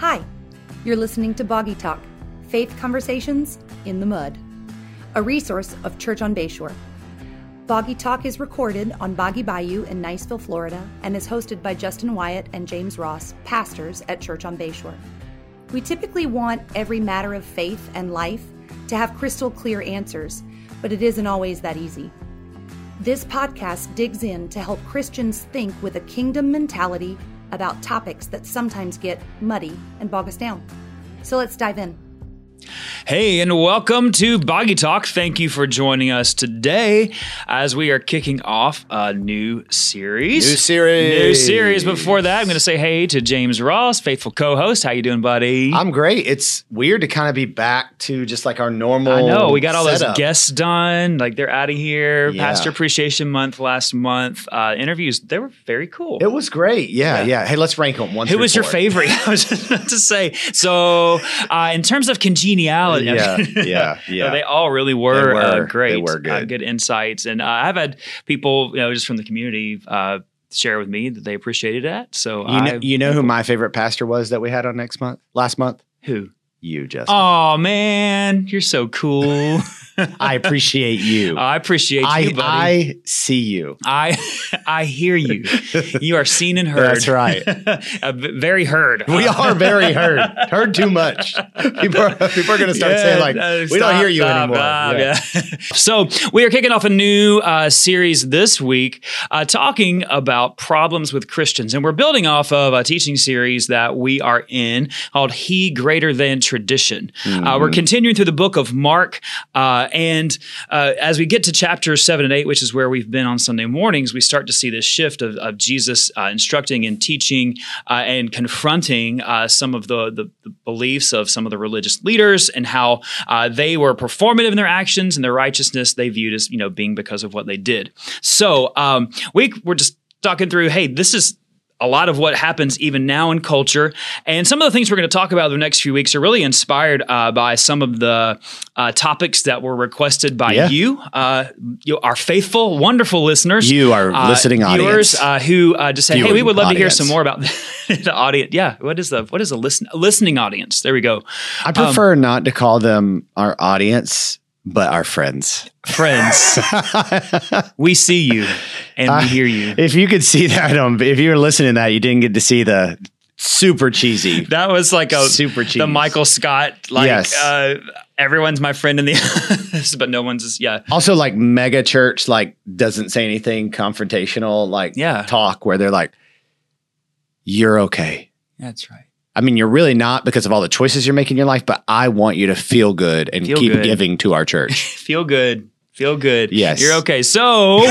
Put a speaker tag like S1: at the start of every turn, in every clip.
S1: Hi, you're listening to Boggy Talk Faith Conversations in the Mud, a resource of Church on Bayshore. Boggy Talk is recorded on Boggy Bayou in Niceville, Florida, and is hosted by Justin Wyatt and James Ross, pastors at Church on Bayshore. We typically want every matter of faith and life to have crystal clear answers, but it isn't always that easy. This podcast digs in to help Christians think with a kingdom mentality about topics that sometimes get muddy and bog us down. So let's dive in.
S2: Hey, and welcome to Boggy Talk. Thank you for joining us today as we are kicking off a new series.
S3: New series.
S2: New series. Before that, I'm going to say hey to James Ross, faithful co-host. How you doing, buddy?
S3: I'm great. It's weird to kind of be back to just like our normal.
S2: I know we got all
S3: setup.
S2: those guests done. Like they're out of here.
S3: Yeah.
S2: Pastor Appreciation Month last month. Uh, interviews. They were very cool.
S3: It was great. Yeah,
S2: Yeah.
S3: yeah. Hey, let's rank them. One.
S2: Who was your favorite? I was just about to say. So, uh, in terms of congeniality,
S3: Yeah, yeah, yeah.
S2: they all really were,
S3: They were.
S2: Uh, great.
S3: They were
S2: Uh,
S3: good.
S2: good insights, and uh, I've had people, you know, just from the community, uh, share with me that they appreciated that. So,
S3: You know,
S2: I,
S3: you know who my favorite pastor was that we had on next month, last month.
S2: who?
S3: You, Justin.
S2: Oh man, you're so cool.
S3: I appreciate you.
S2: I appreciate
S3: I,
S2: you, buddy.
S3: I see you.
S2: I I hear you. You are seen and heard.
S3: That's right.
S2: Uh, very heard.
S3: We are very heard. Heard too much. People are, people are going to start
S2: Yeah,
S3: saying like,
S2: uh,
S3: "We don't hear you
S2: stop,
S3: anymore."
S2: stop,
S3: Yeah.
S2: yeah. so we are kicking off a new uh, series this week, uh, talking about problems with Christians, and we're building off of a teaching series that we are in called "He Greater Than Tradition." Uh,
S3: Mm-hmm.
S2: we're continuing through the book of Mark, uh, and uh, as we get to chapters seven and eight, which is where we've been on Sunday mornings, we start to see this shift of, of Jesus uh, instructing and teaching uh, and confronting uh, some of the, the, the beliefs of some of the religious leaders and how uh, they were performative in their actions and their righteousness they viewed as you know being because of what they did. So um, we we're just talking through. Hey, this is a lot of what happens even now in culture. And some of the things we're going to talk about in the next few weeks are really inspired uh, by some of the uh, topics that were requested by
S3: Yeah.
S2: you, uh, you, our faithful, wonderful listeners.
S3: You, are
S2: uh,
S3: listening audience.
S2: uh, who uh, just say, "Hey, we would love to hear some more about the audience." Yeah, what is the what is a listen listening audience? There we go,
S3: I prefer not to call them our audience, but our friends.
S2: friends. we see you and we hear you.
S3: If you could see that, um, if you were listening to that, you didn't get to see the super cheesy.
S2: That was like a
S3: Super
S2: the. Michael Scott like
S3: Yes.
S2: uh, everyone's my friend in the but no one's yeah
S3: Also, like mega church, like doesn't say anything confrontational, like
S2: Yeah.
S3: talk where they're like, "You're okay."
S2: that's right
S3: I mean, you're really not because of all the choices you're making in your life, but I want you to feel good and
S2: Feel
S3: keep
S2: good.
S3: giving to our church.
S2: feel good feel good
S3: Yes.
S2: you're okay so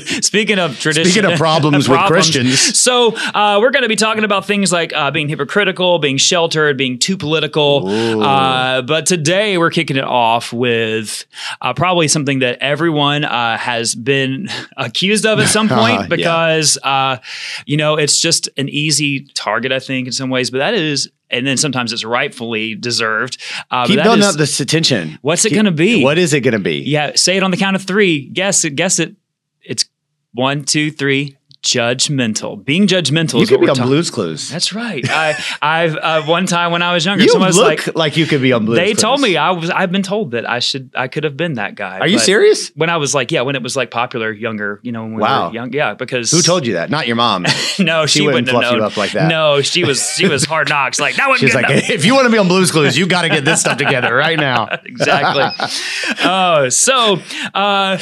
S2: speaking of tradition
S3: Speaking of problems with Christians.
S2: so uh, we're going to be talking about things like uh, being hypocritical being sheltered being too political uh, but today we're kicking it off with uh, probably something that everyone uh, has been accused of at some point
S3: Yeah.
S2: because uh, you know it's just an easy target i think in some ways but that is and then sometimes it's rightfully deserved uh,
S3: keep building
S2: is-
S3: up this attention.
S2: What's it gonna be?
S3: What is it going to be?
S2: yeah, say it on the count of three. Guess it. Guess it. One, two, three. Judgmental. Being judgmental
S3: you could be on
S2: talking.
S3: Blues Clues.
S2: That's right. I, I've uh, one time when I was younger,
S3: you
S2: someone was
S3: look
S2: like,
S3: like, you could be on Blues
S2: they
S3: Clues.
S2: told me I was. I've been told that I should. I could have been that guy.
S3: Are you serious?
S2: When I was like, yeah, when it was like popular, younger, you know, when we
S3: Wow.
S2: were young, yeah, because
S3: Who told you that? Not your mom.
S2: No, she,
S3: She
S2: wouldn't
S3: wouldn't
S2: have
S3: fluff you up like that.
S2: No, she was. She was hard knocks. Like that
S3: She's like,
S2: enough.
S3: if you want to be on Blues Clues, you got to get this stuff together right now.
S2: exactly. oh, so uh,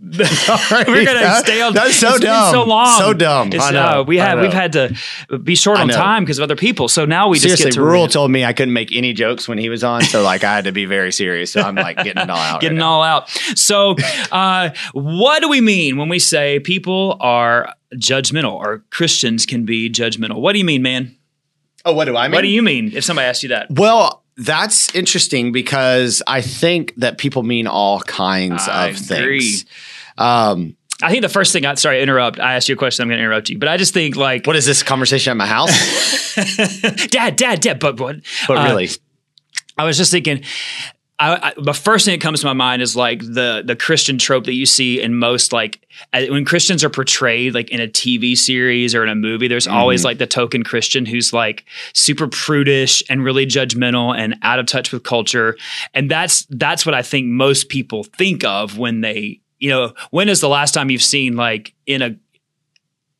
S2: we're gonna
S3: That-
S2: stay on.
S3: that's so dumb.
S2: so long,
S3: So dumb.
S2: It's,
S3: I know.
S2: Uh, we have we've had to be short on time because of other people. So now we
S3: Seriously,
S2: just get to
S3: Rural
S2: rant.
S3: told me I couldn't make any jokes when he was on, so like I had to be very serious. So I'm like getting it all out.
S2: getting
S3: right
S2: all out. So, uh, what do we mean when we say people are judgmental or Christians can be judgmental? What do you mean, man?
S3: Oh, what do I mean?
S2: What do you mean if somebody asked you that?
S3: Well, that's interesting because I think that people mean all kinds
S2: I
S3: of
S2: agree.
S3: things. Um,
S2: I think the first thing I sorry interrupt. I asked you a question. I'm going to interrupt you, but I just think like,
S3: what is this conversation at my house?
S2: Dad, Dad, Dad. But what?
S3: But
S2: uh,
S3: really,
S2: I was just thinking, I, I, the first thing that comes to my mind is like the the Christian trope that you see in most like uh, when Christians are portrayed like in a TV series or in a movie. There's always like the token Christian who's like super prudish and really judgmental and out of touch with culture, and that's that's what I think most people think of when they you know when is the last time you've seen like in a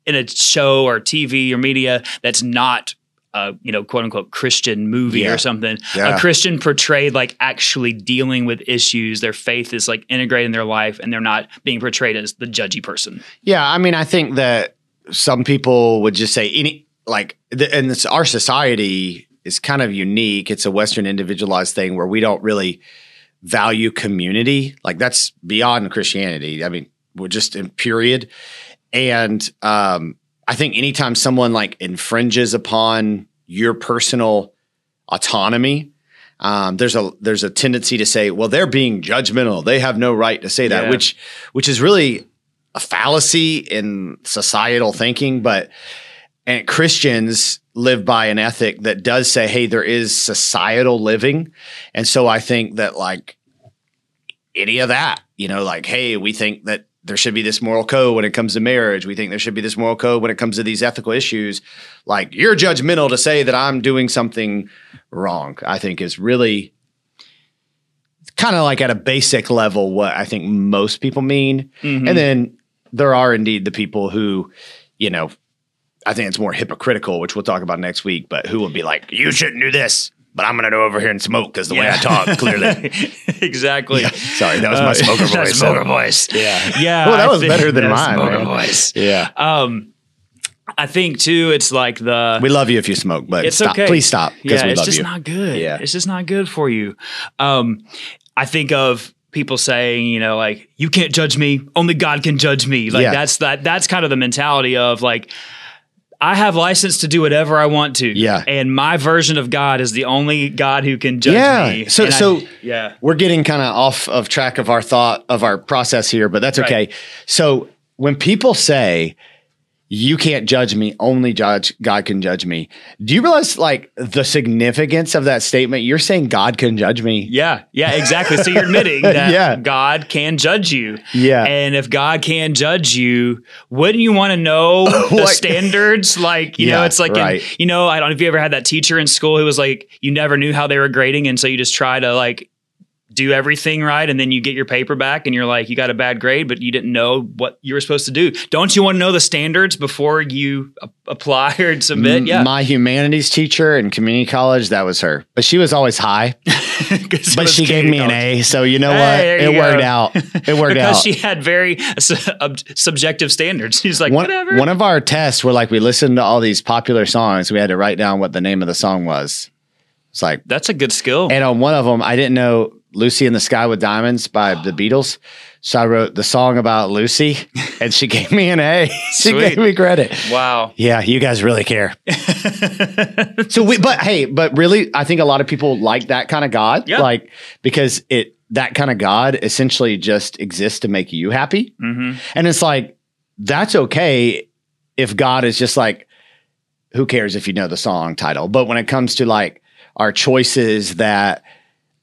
S2: in a show or TV or media that's not a you know quote unquote Christian movie
S3: Yeah.
S2: or something.
S3: Yeah.
S2: A Christian portrayed like actually dealing with issues. Their faith is like integrated in their life, and they're not being portrayed as the judgy person.
S3: Yeah, I mean, I think that some people would just say any like, the, and this, our society is kind of unique. It's a Western individualized thing where we don't really value community. Like that's beyond Christianity. I mean, we're just in period. And um, I think anytime someone like infringes upon your personal autonomy, um, there's a there's a tendency to say, well, they're being judgmental. They have no right to say that,
S2: Yeah.
S3: which which is really a fallacy in societal thinking. But and Christians live by an ethic that does say, hey, there is societal living, and so I think that like any of that, you know, like, hey, we think that there should be this moral code when it comes to marriage. We think there should be this moral code when it comes to these ethical issues. Like, you're judgmental to say that I'm doing something wrong, I think is really kind of like at a basic level what I think most people mean.
S2: Mhm.
S3: And then there are indeed the people who, you know, I think it's more hypocritical, which we'll talk about next week, but who will be like, you shouldn't do this, but I'm going to go over here and smoke because the way I talk, clearly.
S2: exactly.
S3: Yeah. Sorry, that was my
S2: Uh,
S3: smoker voice.
S2: smoker voice.
S3: Yeah.
S2: Yeah.
S3: Well, that
S2: I
S3: was better than mine,
S2: Smoker
S3: man.
S2: voice.
S3: Yeah.
S2: Um, I think too. It's like the
S3: We love you if you smoke, but
S2: it's
S3: stop.
S2: okay.
S3: please stop because
S2: Yeah, it's just
S3: you.
S2: not good.
S3: Yeah.
S2: it's just not good for you. Um, I think of people saying, you know, like you can't judge me, only God can judge me. Like
S3: Yeah.
S2: that's that. That's kind of the mentality of like. I have license to do whatever I want to.
S3: Yeah.
S2: And my version of God is the only God who can judge
S3: Yeah.
S2: me.
S3: So-
S2: And I-
S3: so-
S2: yeah.
S3: We're getting kind of off of track of our thought of our process here, but that's
S2: Right.
S3: okay. So when people say you can't judge me, only judge God can judge me. Do you realize like the significance of that statement? You're saying God can judge me.
S2: Yeah, yeah, exactly. So you're admitting that
S3: Yeah.
S2: God can judge you.
S3: Yeah.
S2: And if God can judge you, wouldn't you want to know the standards? Like, you know, it's like, in- you know, I don't know if you ever had that teacher in school who was like, you never knew how they were grading. And so you just try to like, do everything right and then you get your paper back and you're like you got a bad grade but you didn't know what you were supposed to do don't you want to know the standards before you a- apply or submit yeah
S3: My humanities teacher in community college, that was her. But she was always high But she gave me an A. So you know
S2: Hey,
S3: what?
S2: there
S3: It
S2: you
S3: worked out. It worked
S2: because
S3: out.
S2: she had very su- ob- subjective standards. She's like,
S3: one,
S2: whatever.
S3: one of our tests were like we listened to all these popular songs. We had to write down what the name of the song was. It's like,
S2: That's a good skill.
S3: and on one of them, I didn't know Lucy in the Sky with Diamonds by the Beatles. So I wrote the song about Lucy and she gave me an A. she
S2: Sweet.
S3: gave me credit.
S2: wow.
S3: Yeah, you guys really care. so we, but hey, but really, I think a lot of people like that kind of God,
S2: Yeah.
S3: like because it that kind of God essentially just exists to make you happy,
S2: hmm
S3: and it's like that's okay if God is just like, who cares if you know the song title? But when it comes to like our choices that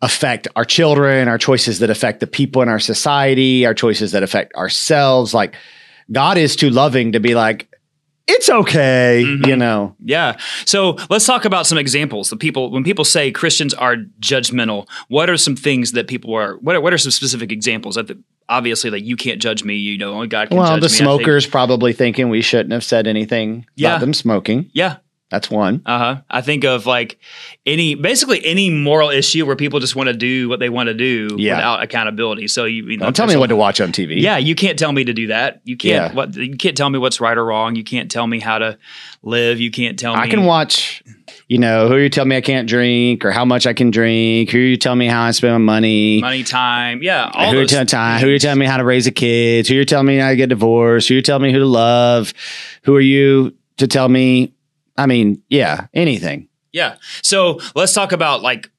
S3: affect our children, our choices that affect the people in our society, our choices that affect ourselves, like God is too loving to be like, it's okay,
S2: Mhm.
S3: you know.
S2: Yeah. So let's talk about some examples. The people when people say Christians are judgmental, what are some things that people are? What are, what are some specific examples? That the, obviously, like you can't judge me. You know, only God can
S3: Well,
S2: judge
S3: the
S2: me. Think-
S3: smokers probably thinking we shouldn't have said anything
S2: Yeah.
S3: about them smoking.
S2: Yeah.
S3: That's one.
S2: Uh huh. I think of like any, basically any moral issue where people just want to do what they want to do
S3: Yeah.
S2: without accountability. So you, you know,
S3: Don't tell me what to watch on TV.
S2: Yeah, you can't tell me to do that. You can't.
S3: Yeah.
S2: What you can't tell me what's right or wrong. You can't tell me how to live. You can't tell me.
S3: I can watch, you know, who you tell me I can't drink or how much I can drink, who you tell me how I spend my money.
S2: money, time. Yeah, all
S3: who you
S2: those
S3: tell time, who you tell me how to raise a kid, who you tell me how to get divorced, who you tell me who to love, who are you to tell me? I mean, yeah, anything.
S2: Yeah. So let's talk about like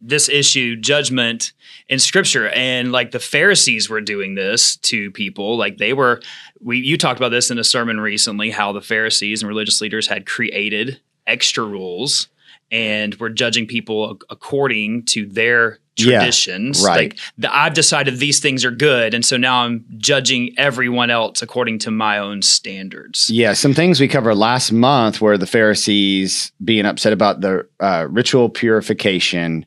S2: this issue, judgment in scripture. And like the Pharisees were doing this to people. Like they were, we, you talked about this in a sermon recently, how the Pharisees and religious leaders had created extra rules and were judging people according to their
S3: Yeah,
S2: traditions.
S3: right.
S2: Like the, I've decided these things are good, and so now I'm judging everyone else according to my own standards.
S3: Yeah, some things we covered last month were the Pharisees being upset about the uh, ritual purification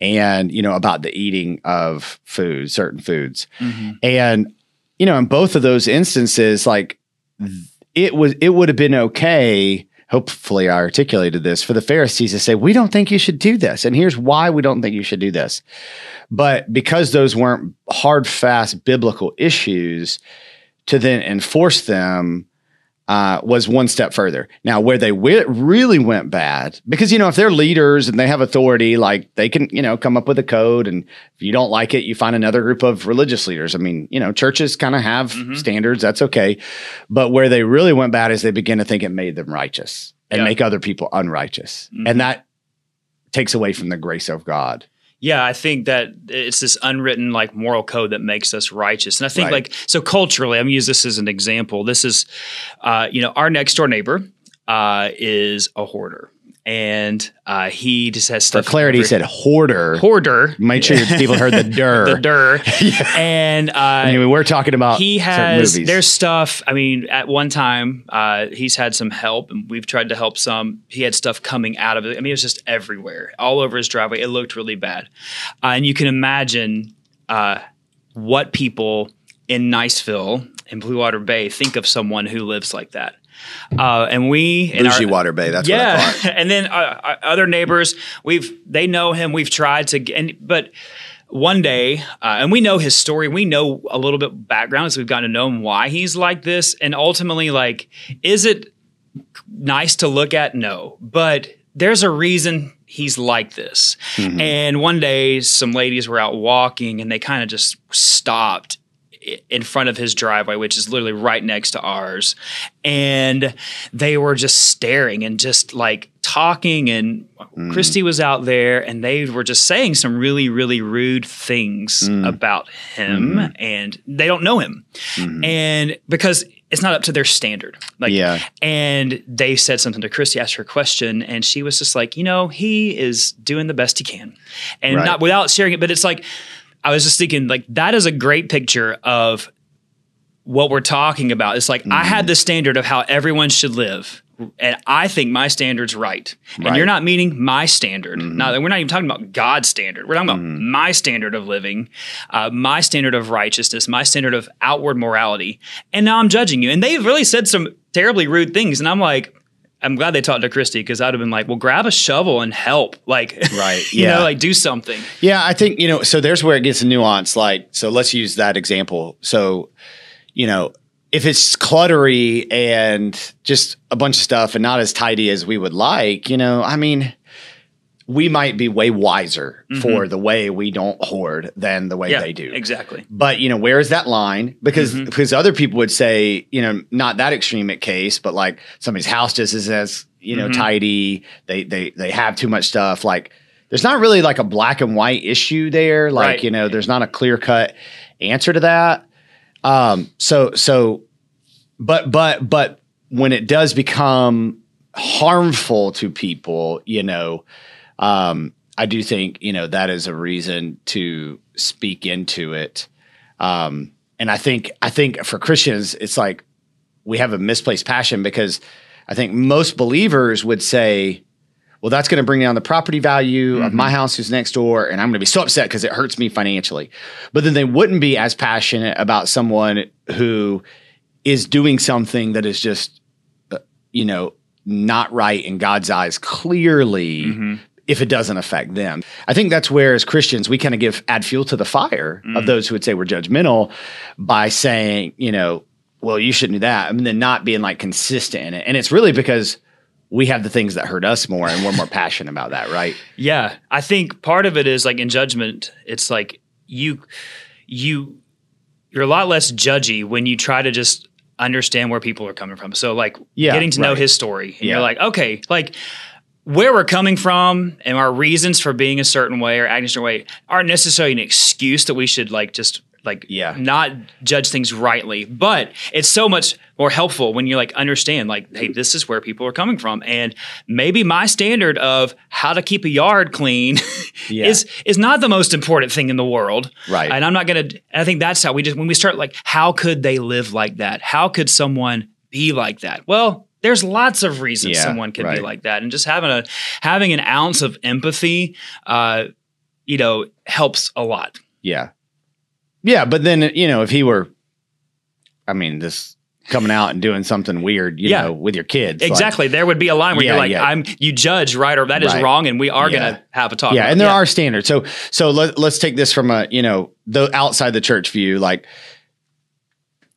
S3: and, you know, about the eating of food, certain foods.
S2: Mm-hmm.
S3: And, you know, in both of those instances, like it was, it would have been okay. Hopefully, I articulated this for the Pharisees to say, we don't think you should do this. And here's why we don't think you should do this. But because those weren't hard, fast biblical issues, to then enforce them uh, was one step further. Now, where they wi- really went bad, because you know, if they're leaders and they have authority, like they can, you know, come up with a code, and if you don't like it, you find another group of religious leaders. I mean, you know, churches kind of have standards. That's okay, but where they really went bad is they begin to think it made them righteous and
S2: Yeah.
S3: make other people unrighteous, and that takes away from the grace of God.
S2: Yeah, I think that it's this unwritten like moral code that makes us righteous. And I think
S3: Right.
S2: like so culturally, I'm gonna use this as an example. This is uh, you know, our next door neighbor uh, is a hoarder. And uh, he just has
S3: For clarity, he said hoarder.
S2: hoarder.
S3: Make sure people heard the dir.
S2: the dir. And uh,
S3: I mean, we're talking about
S2: he has
S3: movies.
S2: there's stuff i mean at one time uh, he's had some help and we've tried to help some he had stuff coming out of it i mean it was just everywhere all over his driveway it looked really bad uh, and you can imagine uh, what people in niceville and blue water bay think of someone who lives like that uh, and we in
S3: Bougie
S2: our,
S3: Water Bay. That's what I
S2: yeah,
S3: thought.
S2: and then uh, our other neighbors, we've they know him. We've tried to, and but one day, uh, and we know his story. We know a little bit background, so we've gotten to know him why he's like this, and ultimately, like, is it nice to look at? No, but there's a reason he's like this. And one day, some ladies were out walking, and they kind of just stopped in front of his driveway, which is literally right next to ours. And they were just staring and just like talking. And mm. Christy was out there and they were just saying some really, really rude things mm. about him. Mm-hmm. And they don't know him. Mm-hmm. And because it's not up to their standard. Like,
S3: Yeah.
S2: and they said something to Christy, asked her a question, and she was just like, you know, he is doing the best he can. And
S3: Right.
S2: not without sharing it, but it's like, I was just thinking, like, that is a great picture of what we're talking about. It's like, I
S3: Mm-hmm.
S2: had the standard of how everyone should live. And I think my standard's right. And
S3: Right.
S2: you're not meeting my standard.
S3: Mm-hmm.
S2: Now, we're not even talking about God's standard. We're talking about my standard of living, uh, my standard of righteousness, my standard of outward morality. And now I'm judging you. And they've really said some terribly rude things. And I'm like, I'm glad they talked to Christy because I'd have been like, well, grab a shovel and help. Like,
S3: Right,
S2: you
S3: yeah.
S2: know, like do something.
S3: Yeah, I think, you know, so there's where it gets nuanced. Like, so let's use that example. So, you know, if it's cluttery and just a bunch of stuff and not as tidy as we would like, you know, I mean, we might be way wiser for the way we don't hoard than the way
S2: Mm-hmm. Yeah,
S3: they do.
S2: exactly.
S3: But you know, where is that line? Because
S2: Mm-hmm.
S3: because other people would say, you know, not that extreme at case, but like somebody's house just is as you know
S2: Mm-hmm.
S3: tidy. They they they have too much stuff. Like there's not really like a black and white issue there. Like
S2: Right.
S3: you know, there's not a clear cut answer to that. Um. So so, but but but when it does become harmful to people, you know, um, I do think you know that is a reason to speak into it. Um, and I think I think for Christians, it's like we have a misplaced passion because I think most believers would say, "Well, that's going to bring down the property value of my house who's next door, and I'm going to be so upset because it hurts me financially." But then they wouldn't be as passionate about someone who is doing something that is just, uh, you know, not right in God's eyes clearly if it doesn't affect them. I think that's where as Christians we kind of give add fuel to the fire of mm. those who would say we're judgmental by saying, you know, well, you shouldn't do that. Mean, then not being like consistent in it. And it's really because we have the things that hurt us more and we're more passionate about that, right?
S2: Yeah, I think part of it is like in judgment, it's like you you you're a lot less judgy when you try to just understand where people are coming from. So like
S3: Yeah,
S2: getting to know his story. And
S3: Yeah.
S2: you're like, okay, like where we're coming from and our reasons for being a certain way or acting a certain way aren't necessarily an excuse that we should like just like
S3: Yeah.
S2: not judge things rightly. But it's so much more helpful when you like understand like, hey, this is where people are coming from, and maybe my standard of how to keep a yard clean
S3: Yeah.
S2: is is not the most important thing in the world,
S3: Right.
S2: And I'm not gonna. I think that's how we just when we start like, how could they live like that? How could someone be like that? Well. There's lots of reasons
S3: Yeah,
S2: someone could be like that, and just having a having an ounce of empathy, uh, you know, helps a lot.
S3: Yeah. Yeah, but then you know, if he were I mean, this coming out and doing something weird, you
S2: Yeah.
S3: know, with your kids. like-
S2: Exactly. there would be a line where
S3: Yeah,
S2: you're like. I'm you judge right or that is
S3: Right.
S2: wrong, and we are gonna have a talk.
S3: yeah, and there are standards. So so let, let's take this from a, you know, the outside the church view like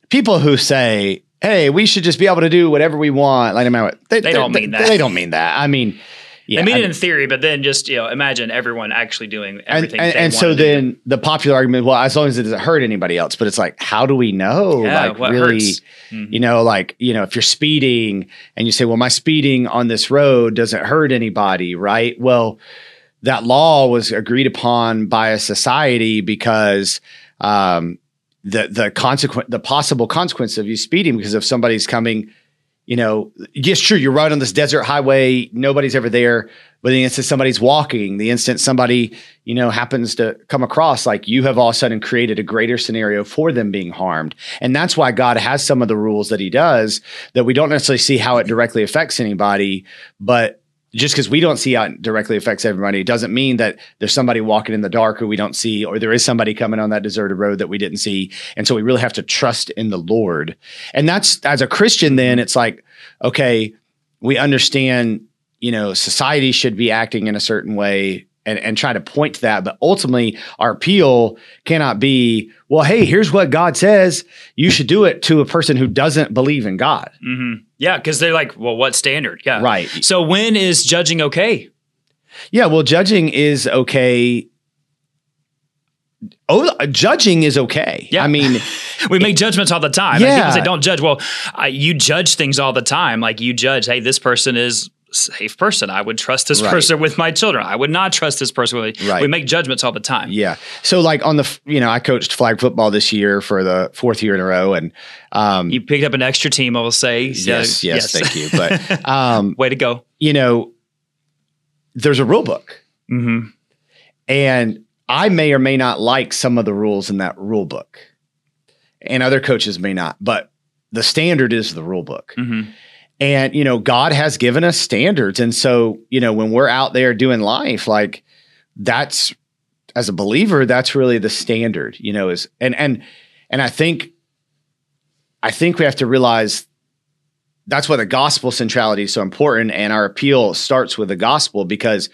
S3: people who say, "Hey, we should just be able to do whatever we want." Like no matter what. They,
S2: They don't mean that.
S3: They don't mean that. I mean, yeah.
S2: I mean
S3: I-
S2: it in theory, but then just you know, imagine everyone actually doing
S3: and
S2: everything.
S3: and,
S2: they
S3: and so
S2: wanna do.
S3: then the popular argument, well, as long as it doesn't hurt anybody else, but it's like, how do we know?
S2: Yeah,
S3: like
S2: what
S3: really,
S2: hurts? Mhm.
S3: you know, like you know, if you're speeding and you say, well, my speeding on this road doesn't hurt anybody, right? Well, that law was agreed upon by a society because um, the the consequent the possible consequence of you speeding because if somebody's coming you know, yes, sure, you're right on this desert highway, nobody's ever there. But the instant somebody's walking, the instant somebody, you know, happens to come across, like you have all of a sudden created a greater scenario for them being harmed. And that's why God has some of the rules that he does that we don't necessarily see how it directly affects anybody. But just because we don't see how it directly affects everybody doesn't mean that there's somebody walking in the dark who we don't see, or there is somebody coming on that deserted road that we didn't see. And so we really have to trust in the Lord. And that's as a Christian, then it's like, okay, we understand, you know, society should be acting in a certain way and, and try to point to that. But ultimately, our appeal cannot be, well, hey, here's what God says. You should do it to a person who doesn't believe in God.
S2: Mhm. yeah, because they're like, well, what standard? Yeah,
S3: Right.
S2: So when is judging okay?
S3: Yeah, well, judging is okay. Oh, judging is okay.
S2: Yeah.
S3: I mean,
S2: We make judgments all the time. Like,
S3: Yeah.
S2: people say don't judge. Well, uh, you judge things all the time. Like you judge, hey, this person is safe person. I would trust this
S3: Right.
S2: person with my children. I would not trust this person with.
S3: Right.
S2: We make judgments all the time.
S3: yeah. So, like on the, you know, I coached flag football this year for the fourth year in a row, and um,
S2: You picked up an extra team. I will say. So,
S3: yes, yes, thank you. But um,
S2: Way to go.
S3: you know, there's a rule book,
S2: hmm
S3: and I may or may not like some of the rules in that rule book, and other coaches may not. But the standard is the rule book.
S2: hmm
S3: And, you know, God has given us standards. And so, you know, when we're out there doing life, like that's as a believer, that's really the standard, you know, is and and and I think I think we have to realize that's why the gospel centrality is so important. And our appeal starts with the gospel because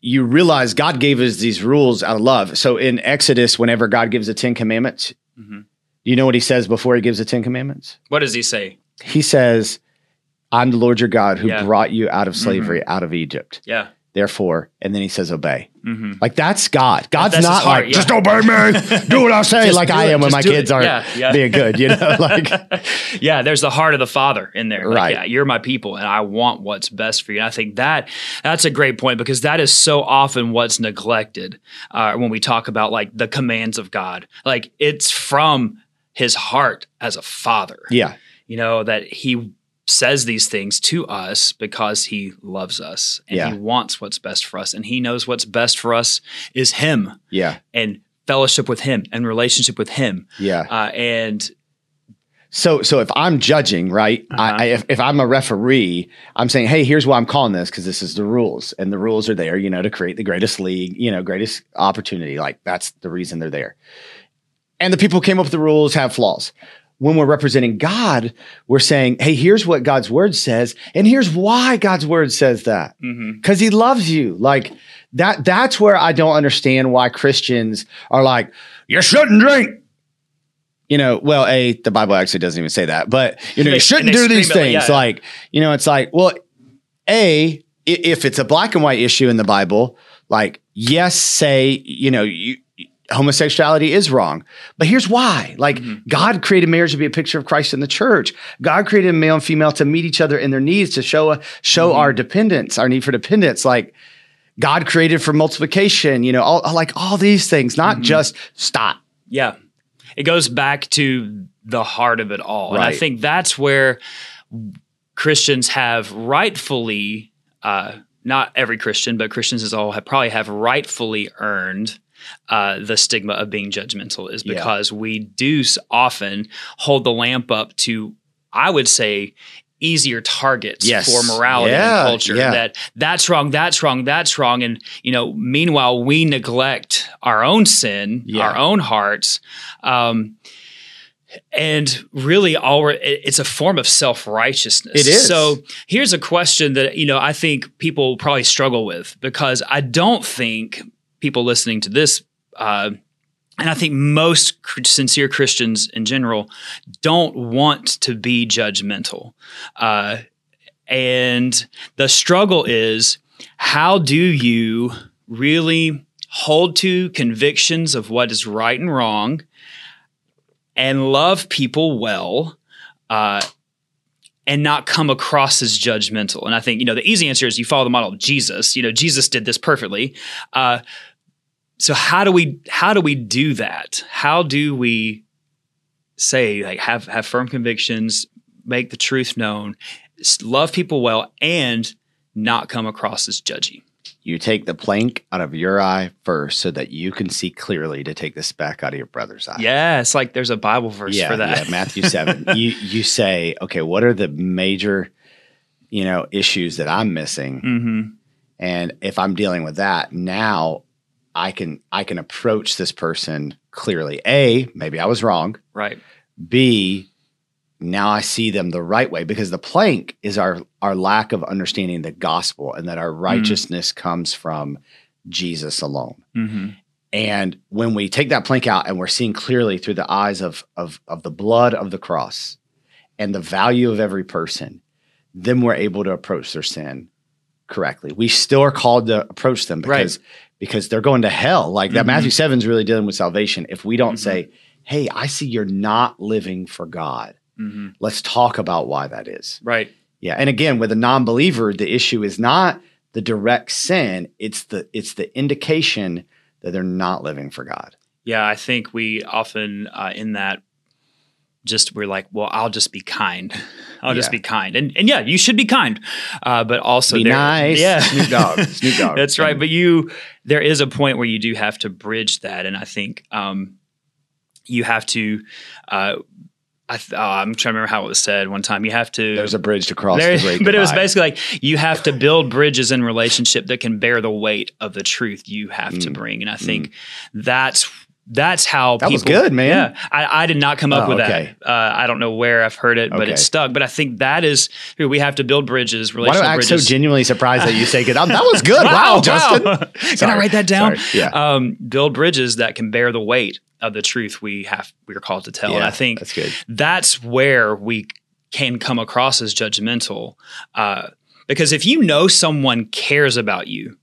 S3: you realize God gave us these rules out of love. So in Exodus, whenever God gives the Ten Commandments,
S2: Mhm.
S3: you know what he says before he gives the Ten Commandments?
S2: What does he say?
S3: he says, I'm the Lord your God who
S2: Yeah.
S3: brought you out of slavery, out of Egypt.
S2: Yeah.
S3: Therefore, and then he says, obey.
S2: hmm
S3: Like that's God. God's
S2: That's
S3: not
S2: heart,
S3: like,
S2: yeah.
S3: just obey me, do what I say, like I
S2: it,
S3: am when my kids aren't
S2: Yeah, yeah.
S3: being good, you know? like,
S2: yeah, there's the heart of the father in there. Like,
S3: Right.
S2: yeah, you're my people and I want what's best for you. And I think that that's a great point because that is so often what's neglected uh, when we talk about like the commands of God. Like it's from his heart as a father,
S3: yeah,
S2: you know, that he says these things to us because he loves us and
S3: Yeah.
S2: he wants what's best for us. And he knows what's best for us is him
S3: yeah,
S2: and fellowship with him and relationship with him.
S3: yeah.
S2: Uh, and
S3: So, so if I'm judging, right?
S2: Uh-huh.
S3: I, I, if, if I'm a referee, I'm saying, hey, here's why I'm calling this because this is the rules, and the rules are there, you know, to create the greatest league, you know, greatest opportunity. Like that's the reason they're there. And the people who came up with the rules have flaws. When we're representing God, we're saying, hey, here's what God's word says, and here's why God's word says that. Because he loves you. Like that, that's where I don't understand why Christians are like, you shouldn't drink. You know, well, A, the Bible actually doesn't even say that, but you know,
S2: They-
S3: you shouldn't do these things.
S2: yeah.
S3: Like, you know, it's like, well, A, if it's a black and white issue in the Bible, like, yes, say, you know, you homosexuality is wrong. But here's why. Like
S2: Mm-hmm.
S3: God created marriage to be a picture of Christ in the church. God created male and female to meet each other in their needs, to show show
S2: Mm-hmm.
S3: our dependence, our need for dependence. Like God created for multiplication, you know, all like all these things, not
S2: Mm-hmm.
S3: just stop.
S2: Yeah. It goes back to the heart of it all. And I think that's where Christians have rightfully, uh, not every Christian, but Christians as a whole have probably have rightfully earned uh, the stigma of being judgmental is
S3: Yeah.
S2: because we do often hold the lamp up to, I would say, easier targets
S3: Yes.
S2: for morality
S3: Yeah,
S2: and culture
S3: yeah.
S2: that that's wrong that's wrong that's wrong and you know meanwhile we neglect our own sin
S3: Yeah.
S2: our own hearts um, and really all we're, it's a form of self-righteousness
S3: It is.
S2: so here's a question that you know i think people probably struggle with because i don't think people listening to this uh, and I think most sincere Christians in general don't want to be judgmental. Uh, and the struggle is how do you really hold to convictions of what is right and wrong and love people well? Uh, and not come across as judgmental. And I think, you know, the easy answer is you follow the model of Jesus. You know, Jesus did this perfectly. Uh, so how do we how do we do that? How do we say like have have firm convictions, make the truth known, love people well, and not come across as judgy?
S3: You take the plank out of your eye first so that you can see clearly to take the speck out of your brother's eye.
S2: Yeah, it's like there's a Bible verse
S3: yeah,
S2: for that.
S3: yeah, Matthew 7. you you say, okay, what are the major, you know, issues that I'm missing?
S2: hmm
S3: And if I'm dealing with that, now I can I can approach this person clearly. A, maybe I was wrong.
S2: Right.
S3: B, now I see them the right way because the plank is our our lack of understanding the gospel and that our righteousness comes from Jesus alone.
S2: hmm
S3: And when we take that plank out and we're seeing clearly through the eyes of, of, of the blood of the cross and the value of every person, then we're able to approach their sin correctly. We still are called to approach them
S2: Right.
S3: because, because they're going to hell. Like that
S2: Mhm.
S3: Matthew 7 is really dealing with salvation. If we don't
S2: Mhm.
S3: say, hey, I see you're not living for God,
S2: hmm
S3: let's talk about why that is.
S2: Right.
S3: Yeah. And again, with a non-believer, the issue is not the direct sin, it's the it's the indication that they're not living for God.
S2: Yeah, I think we often uh, in that just we're like, well, I'll just be kind. I'll just be kind, and and yeah, you should be kind, uh, but also
S3: Be nice.
S2: Yeah,
S3: Snoop Dogg. Snoop Dogg.
S2: That's right. But you, there is a point where you do have to bridge that, and I think um, you have to. Uh, I th- uh, I'm trying to remember how it was said one time. You have to.
S3: There's a bridge to cross
S2: There-
S3: the
S2: but it was basically like you have to build bridges in relationship that can bear the weight of the truth you have to
S3: Mm.
S2: bring, and I think that's that's how
S3: That was
S2: people-
S3: good, man.
S2: Yeah, I, I did not come up
S3: Oh,
S2: with
S3: okay.
S2: that. Uh, I don't know where I've heard it, but
S3: Okay.
S2: it stuck. But I think that is we have to build bridges,
S3: Why do I act so genuinely surprised that you say good? That was good. wow, Justin.
S2: Can I write that down?
S3: Sorry. Yeah.
S2: Um, build bridges that can bear the weight of the truth we have we are called to tell. and I think
S3: that's good.
S2: that's where we can come across as judgmental. Uh, because if you know someone cares about you,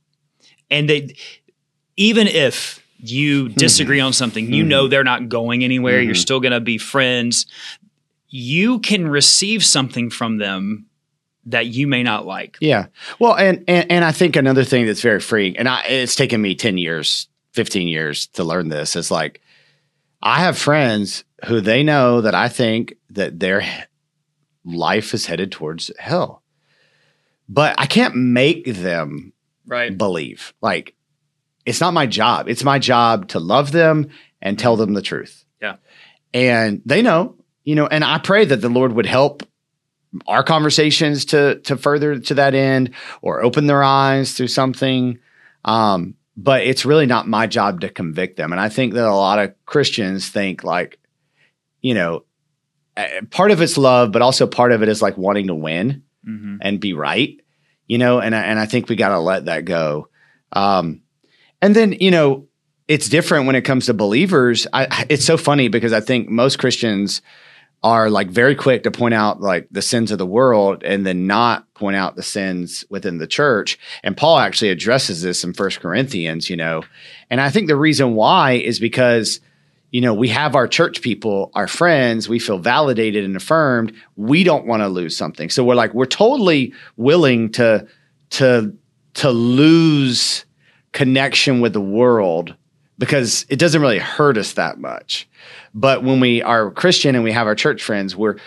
S2: and they, even if you disagree on something, you know they're not going anywhere. You're
S3: Mhm.
S2: still going to be friends. You can receive something from them that you may not like.
S3: Yeah. Well, and, and and I think another thing that's very freeing, and I, it's taken me ten years, fifteen years to learn this, is like I have friends who they know that I think that their life is headed towards hell, but I can't make them
S2: Right.
S3: believe. Like it's not my job. It's my job to love them and tell them the truth.
S2: Yeah.
S3: And they know, you know, and I pray that the Lord would help our conversations to to further to that end or open their eyes through something. Um, but it's really not my job to convict them. And I think that a lot of Christians think like, you know, eh, part of it's love, but also part of it is like wanting to win
S2: hmm
S3: and be right, you know, and I, and I think we got to let that go. Um, and then you know, it's different when it comes to believers. I, it's so funny because I think most Christians are like very quick to point out like the sins of the world and then not point out the sins within the church. And Paul actually addresses this in First Corinthians, you know, and I think the reason why is because you know, we have our church people, our friends, we feel validated and affirmed. We don't want to lose something. So we're like, we're totally willing to to to lose connection with the world because it doesn't really hurt us that much. But when we are Christian and we have our church friends, we're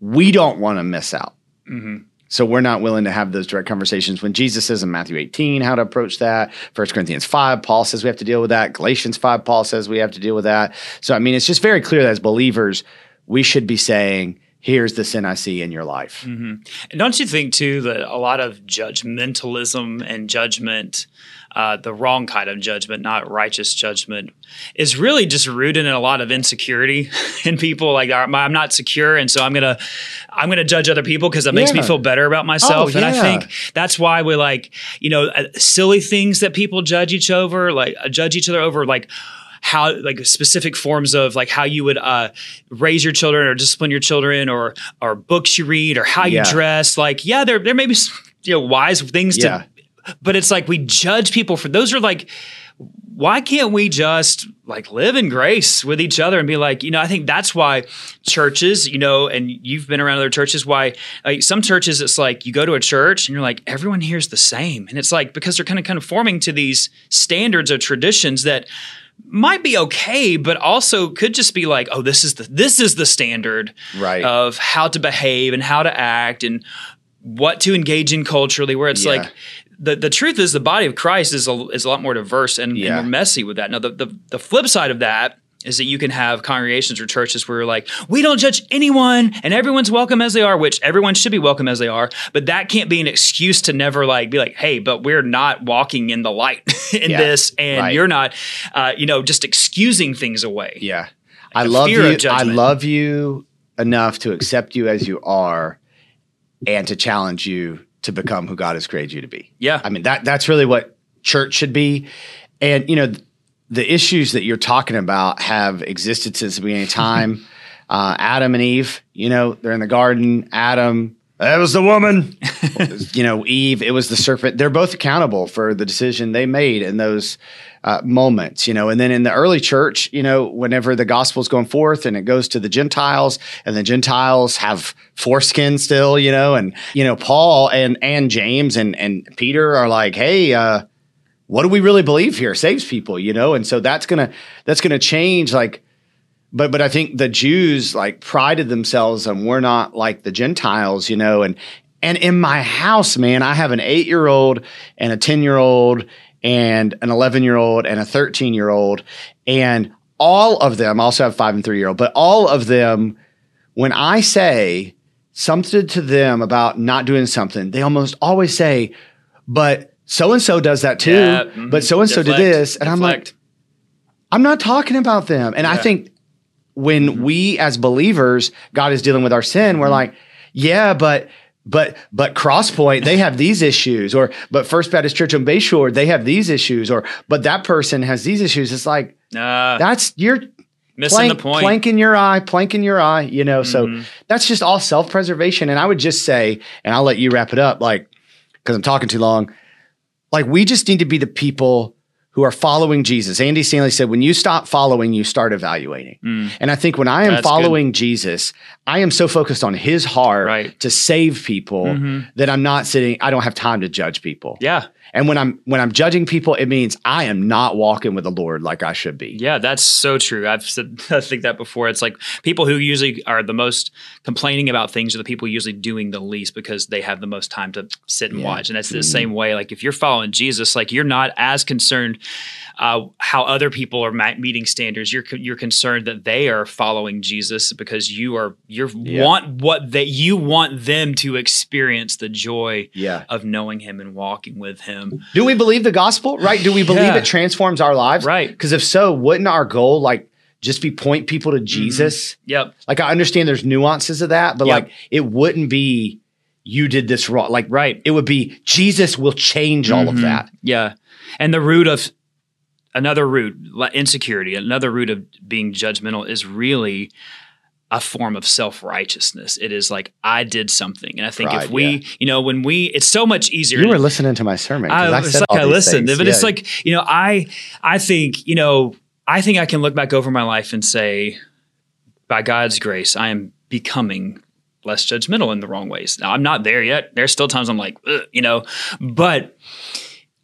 S3: we don't want to miss out.
S2: Mm-hmm.
S3: So we're not willing to have those direct conversations. When Jesus says in Matthew 18 how to approach that, 1 Corinthians 5, Paul says we have to deal with that. Galatians 5, Paul says we have to deal with that. So, I mean, it's just very clear that as believers, we should be saying, here's the sin I see in your life.
S2: Mm-hmm. And don't you think, too, that a lot of judgmentalism and judgment uh, the wrong kind of judgment, not righteous judgment, is really just rooted in a lot of insecurity in people. Like I'm not secure, and so I'm gonna I'm gonna judge other people because it makes yeah. me feel better about myself. Oh, and yeah. I think that's why we like you know uh, silly things that people judge each over, like uh, judge each other over, like how like specific forms of like how you would uh, raise your children or discipline your children or or books you read or how yeah. you dress like yeah there there may be you know wise things yeah. to but it's like we judge people for those are like why can't we just like live in grace with each other and be like, you know, I think that's why churches, you know, and you've been around other churches, why like some churches it's like you go to a church and you're like, everyone here's the same. And it's like because they're kind of conforming to these standards or traditions that might be okay, but also could just be like, oh, this is the this is the standard
S3: right.
S2: of how to behave and how to act and what to engage in culturally, where it's yeah. like the, the truth is the body of Christ is a, is a lot more diverse and, yeah. and more messy with that. Now, the, the, the flip side of that is that you can have congregations or churches where you're like we don't judge anyone and everyone's welcome as they are which everyone should be welcome as they are but that can't be an excuse to never like be like hey but we're not walking in the light in yeah, this and right. you're not uh, you know just excusing things away
S3: yeah like i love you i love you enough to accept you as you are and to challenge you to become who God has created you to be.
S2: Yeah.
S3: I mean, that that's really what church should be. And, you know, the issues that you're talking about have existed since the beginning of time. uh, Adam and Eve, you know, they're in the garden. Adam, that was the woman. you know, Eve, it was the serpent. They're both accountable for the decision they made in those uh, moments, you know. And then in the early church, you know, whenever the gospel is going forth and it goes to the Gentiles, and the Gentiles have foreskin still, you know, and you know, Paul and and James and and Peter are like, hey, uh, what do we really believe here? Saves people, you know, and so that's gonna that's gonna change, like. But but I think the Jews like prided themselves on we're not like the Gentiles, you know, and and in my house, man, I have an eight year old and a 10 year old and an 11 year old and a 13 year old. And all of them also have five and three year old, but all of them, when I say something to them about not doing something, they almost always say, but so and so does that too. Yeah, mm-hmm. But so and so did this. And Deflect. I'm like, I'm not talking about them. And yeah. I think when mm-hmm. we as believers, God is dealing with our sin, mm-hmm. we're like, yeah, but but but Crosspoint they have these issues, or but First Baptist Church on Bayshore they have these issues, or but that person has these issues. It's like uh, that's you're
S2: missing plank, the point,
S3: plank in your eye, plank in your eye. You know, mm-hmm. so that's just all self preservation. And I would just say, and I'll let you wrap it up, like because I'm talking too long. Like we just need to be the people who are following Jesus. Andy Stanley said, when you stop following, you start evaluating. Mm. And I think when I am That's following good. Jesus, I am so focused on his heart right. to save people mm-hmm. that I'm not sitting, I don't have time to judge people.
S2: Yeah.
S3: And when I'm when I'm judging people, it means I am not walking with the Lord like I should be.
S2: Yeah, that's so true. I've said I think that before. It's like people who usually are the most complaining about things are the people usually doing the least because they have the most time to sit and yeah. watch. And that's the mm-hmm. same way. Like if you're following Jesus, like you're not as concerned uh, how other people are meeting standards. You're you're concerned that they are following Jesus because you are you yeah. want what that you want them to experience the joy
S3: yeah.
S2: of knowing Him and walking with Him.
S3: Do we believe the gospel? Right? Do we believe yeah. it transforms our lives?
S2: Right?
S3: Because if so, wouldn't our goal like just be point people to mm-hmm. Jesus?
S2: Mm-hmm. Yep.
S3: Like I understand there's nuances of that, but yep. like it wouldn't be you did this wrong. Like
S2: right.
S3: It would be Jesus will change all mm-hmm. of that.
S2: Yeah. And the root of another root, insecurity, another root of being judgmental is really a form of self righteousness. It is like I did something, and I think Pride, if we, yeah. you know, when we, it's so much easier.
S3: You were listening to my sermon.
S2: I, I, like I listened, things. but yeah. it's like you know, I, I think you know, I think I can look back over my life and say, by God's grace, I am becoming less judgmental in the wrong ways. Now I'm not there yet. There's still times I'm like, you know, but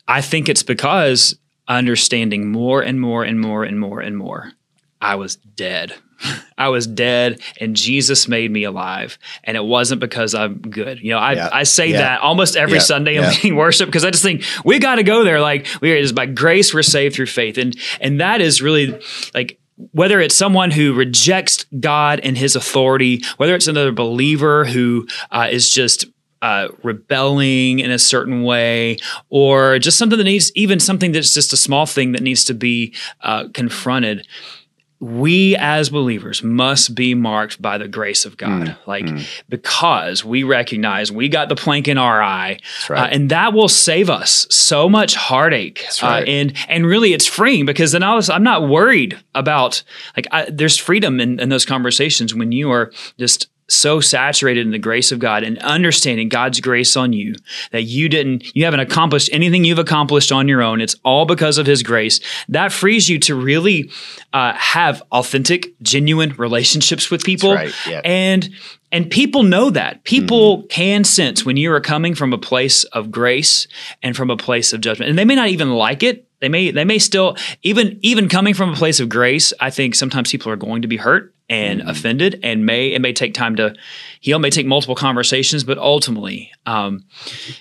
S2: I think it's because understanding more and more and more and more and more, I was dead. I was dead and Jesus made me alive. And it wasn't because I'm good. You know, I,
S3: Yeah.
S2: I say
S3: Yeah.
S2: that almost every
S3: Yeah.
S2: Sunday in leading worship because I just think we got to go there. Like we are just by grace, we're saved through faith. And, and that is really like, whether it's someone who rejects God and his authority, whether it's another believer who uh, is just uh, rebelling in a certain way, or just something that needs, even something that's just a small thing that needs to be uh, confronted we as believers must be marked by the grace of God,
S3: Mm,
S2: like because we recognize we got the plank in our eye,
S3: right.
S2: uh, and that will save us so much heartache.
S3: right.
S2: Uh, and and really, it's freeing because then I was I'm not worried about like I, there's freedom in, in those conversations when you are just so saturated in the grace of God and understanding God's grace on you that you didn't, you haven't accomplished anything you've accomplished on your own. It's all because of His grace. That frees you to really uh, have authentic, genuine relationships with people.
S3: right, yeah.
S2: And and people know that. People can sense when you are coming from a place of grace and from a place of judgment. And they may not even like it. They may they may still even even coming from a place of grace, I think sometimes people are going to be hurt and mm-hmm. offended and may it may take time to heal, may take multiple conversations, but ultimately, um,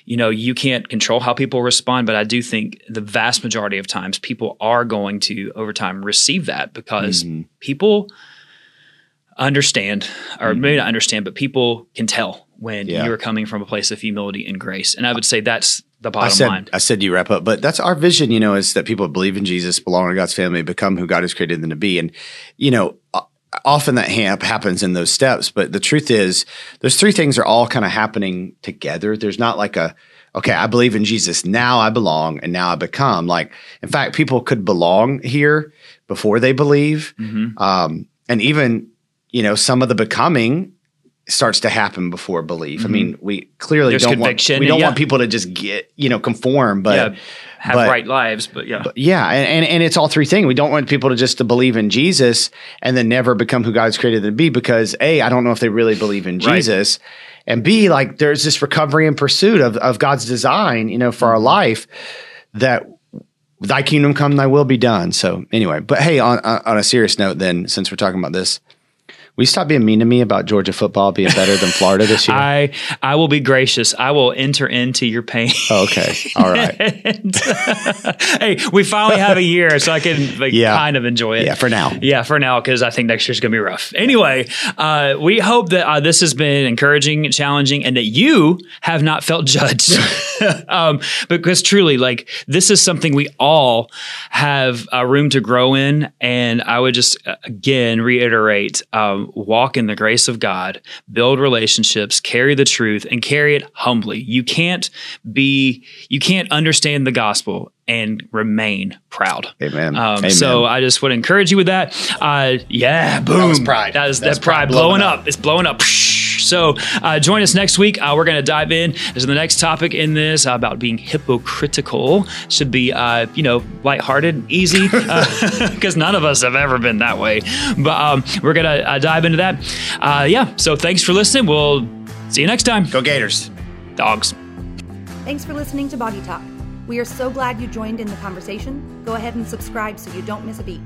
S2: you know, you can't control how people respond. But I do think the vast majority of times people are going to over time receive that because mm-hmm. people understand, or mm-hmm. maybe not understand, but people can tell when
S3: Yeah.
S2: you are coming from a place of humility and grace. And I would say that's the
S3: I
S2: bottom
S3: said,
S2: line.
S3: I said you wrap up, but that's our vision, you know, is that people believe in Jesus, belong to God's family, become who God has created them to be. And, you know, often that ha- happens in those steps, but the truth is those three things are all kind of happening together. There's not like a, okay, I believe in Jesus. Now I belong and now I become like, in fact, people could belong here before they believe.
S2: Mm-hmm.
S3: Um, and even, you know, some of the becoming starts to happen before belief. I mean, we clearly
S2: Mm-hmm. There's
S3: don't want we don't
S2: yeah.
S3: want people to just get, you know, conform, but
S2: yeah, have
S3: but-
S2: right lives, but yeah.
S3: yeah, and, and and it's all three things. We don't want people to just to believe in Jesus and then never become who God's created them to be because A, I don't know if they really believe in
S2: Right.
S3: Jesus. And B, like there's this recovery and pursuit of, of God's design, you know, for
S2: Mm-hmm.
S3: our life that thy kingdom come, thy will be done. So anyway, but hey, on on a serious note, then since we're talking about this, will you stop being mean to me about Georgia football being better than Florida this year?
S2: I I will be gracious. I will enter into your pain.
S3: Oh, okay. All right.
S2: And, hey, we finally have a year, so I can like
S3: Yeah.
S2: kind of enjoy it.
S3: Yeah, for now.
S2: Yeah, for now, because I think next year's gonna be rough. Anyway, uh, we hope that uh, this has been encouraging, and challenging, and that you have not felt judged. um, because truly, like this is something we all have uh, room to grow in, and I would just uh, again reiterate: um, walk in the grace of God, build relationships, carry the truth, and carry it humbly. You can't be, you can't understand the gospel and remain proud.
S3: Amen.
S2: Um,
S3: Amen.
S2: So I just would encourage you with that. Uh, yeah, boom.
S3: was pride.
S2: That is
S3: That's
S2: that pride
S3: pride
S2: blowing
S3: blowing
S2: up.
S3: up.
S2: It's blowing up. So uh, join us next week. Uh, we're going to dive in. This is the next topic in this uh, about being hypocritical. Should be uh, you know lighthearted, easy, because none of us have ever been that way. But um, we're going to uh, dive into that. Uh, yeah. So thanks for listening. We'll see you next time.
S3: Go Gators.
S2: Dogs.
S1: Thanks for listening to Boggy Talk. We are so glad you joined in the conversation. Go ahead and subscribe so you don't miss a beat.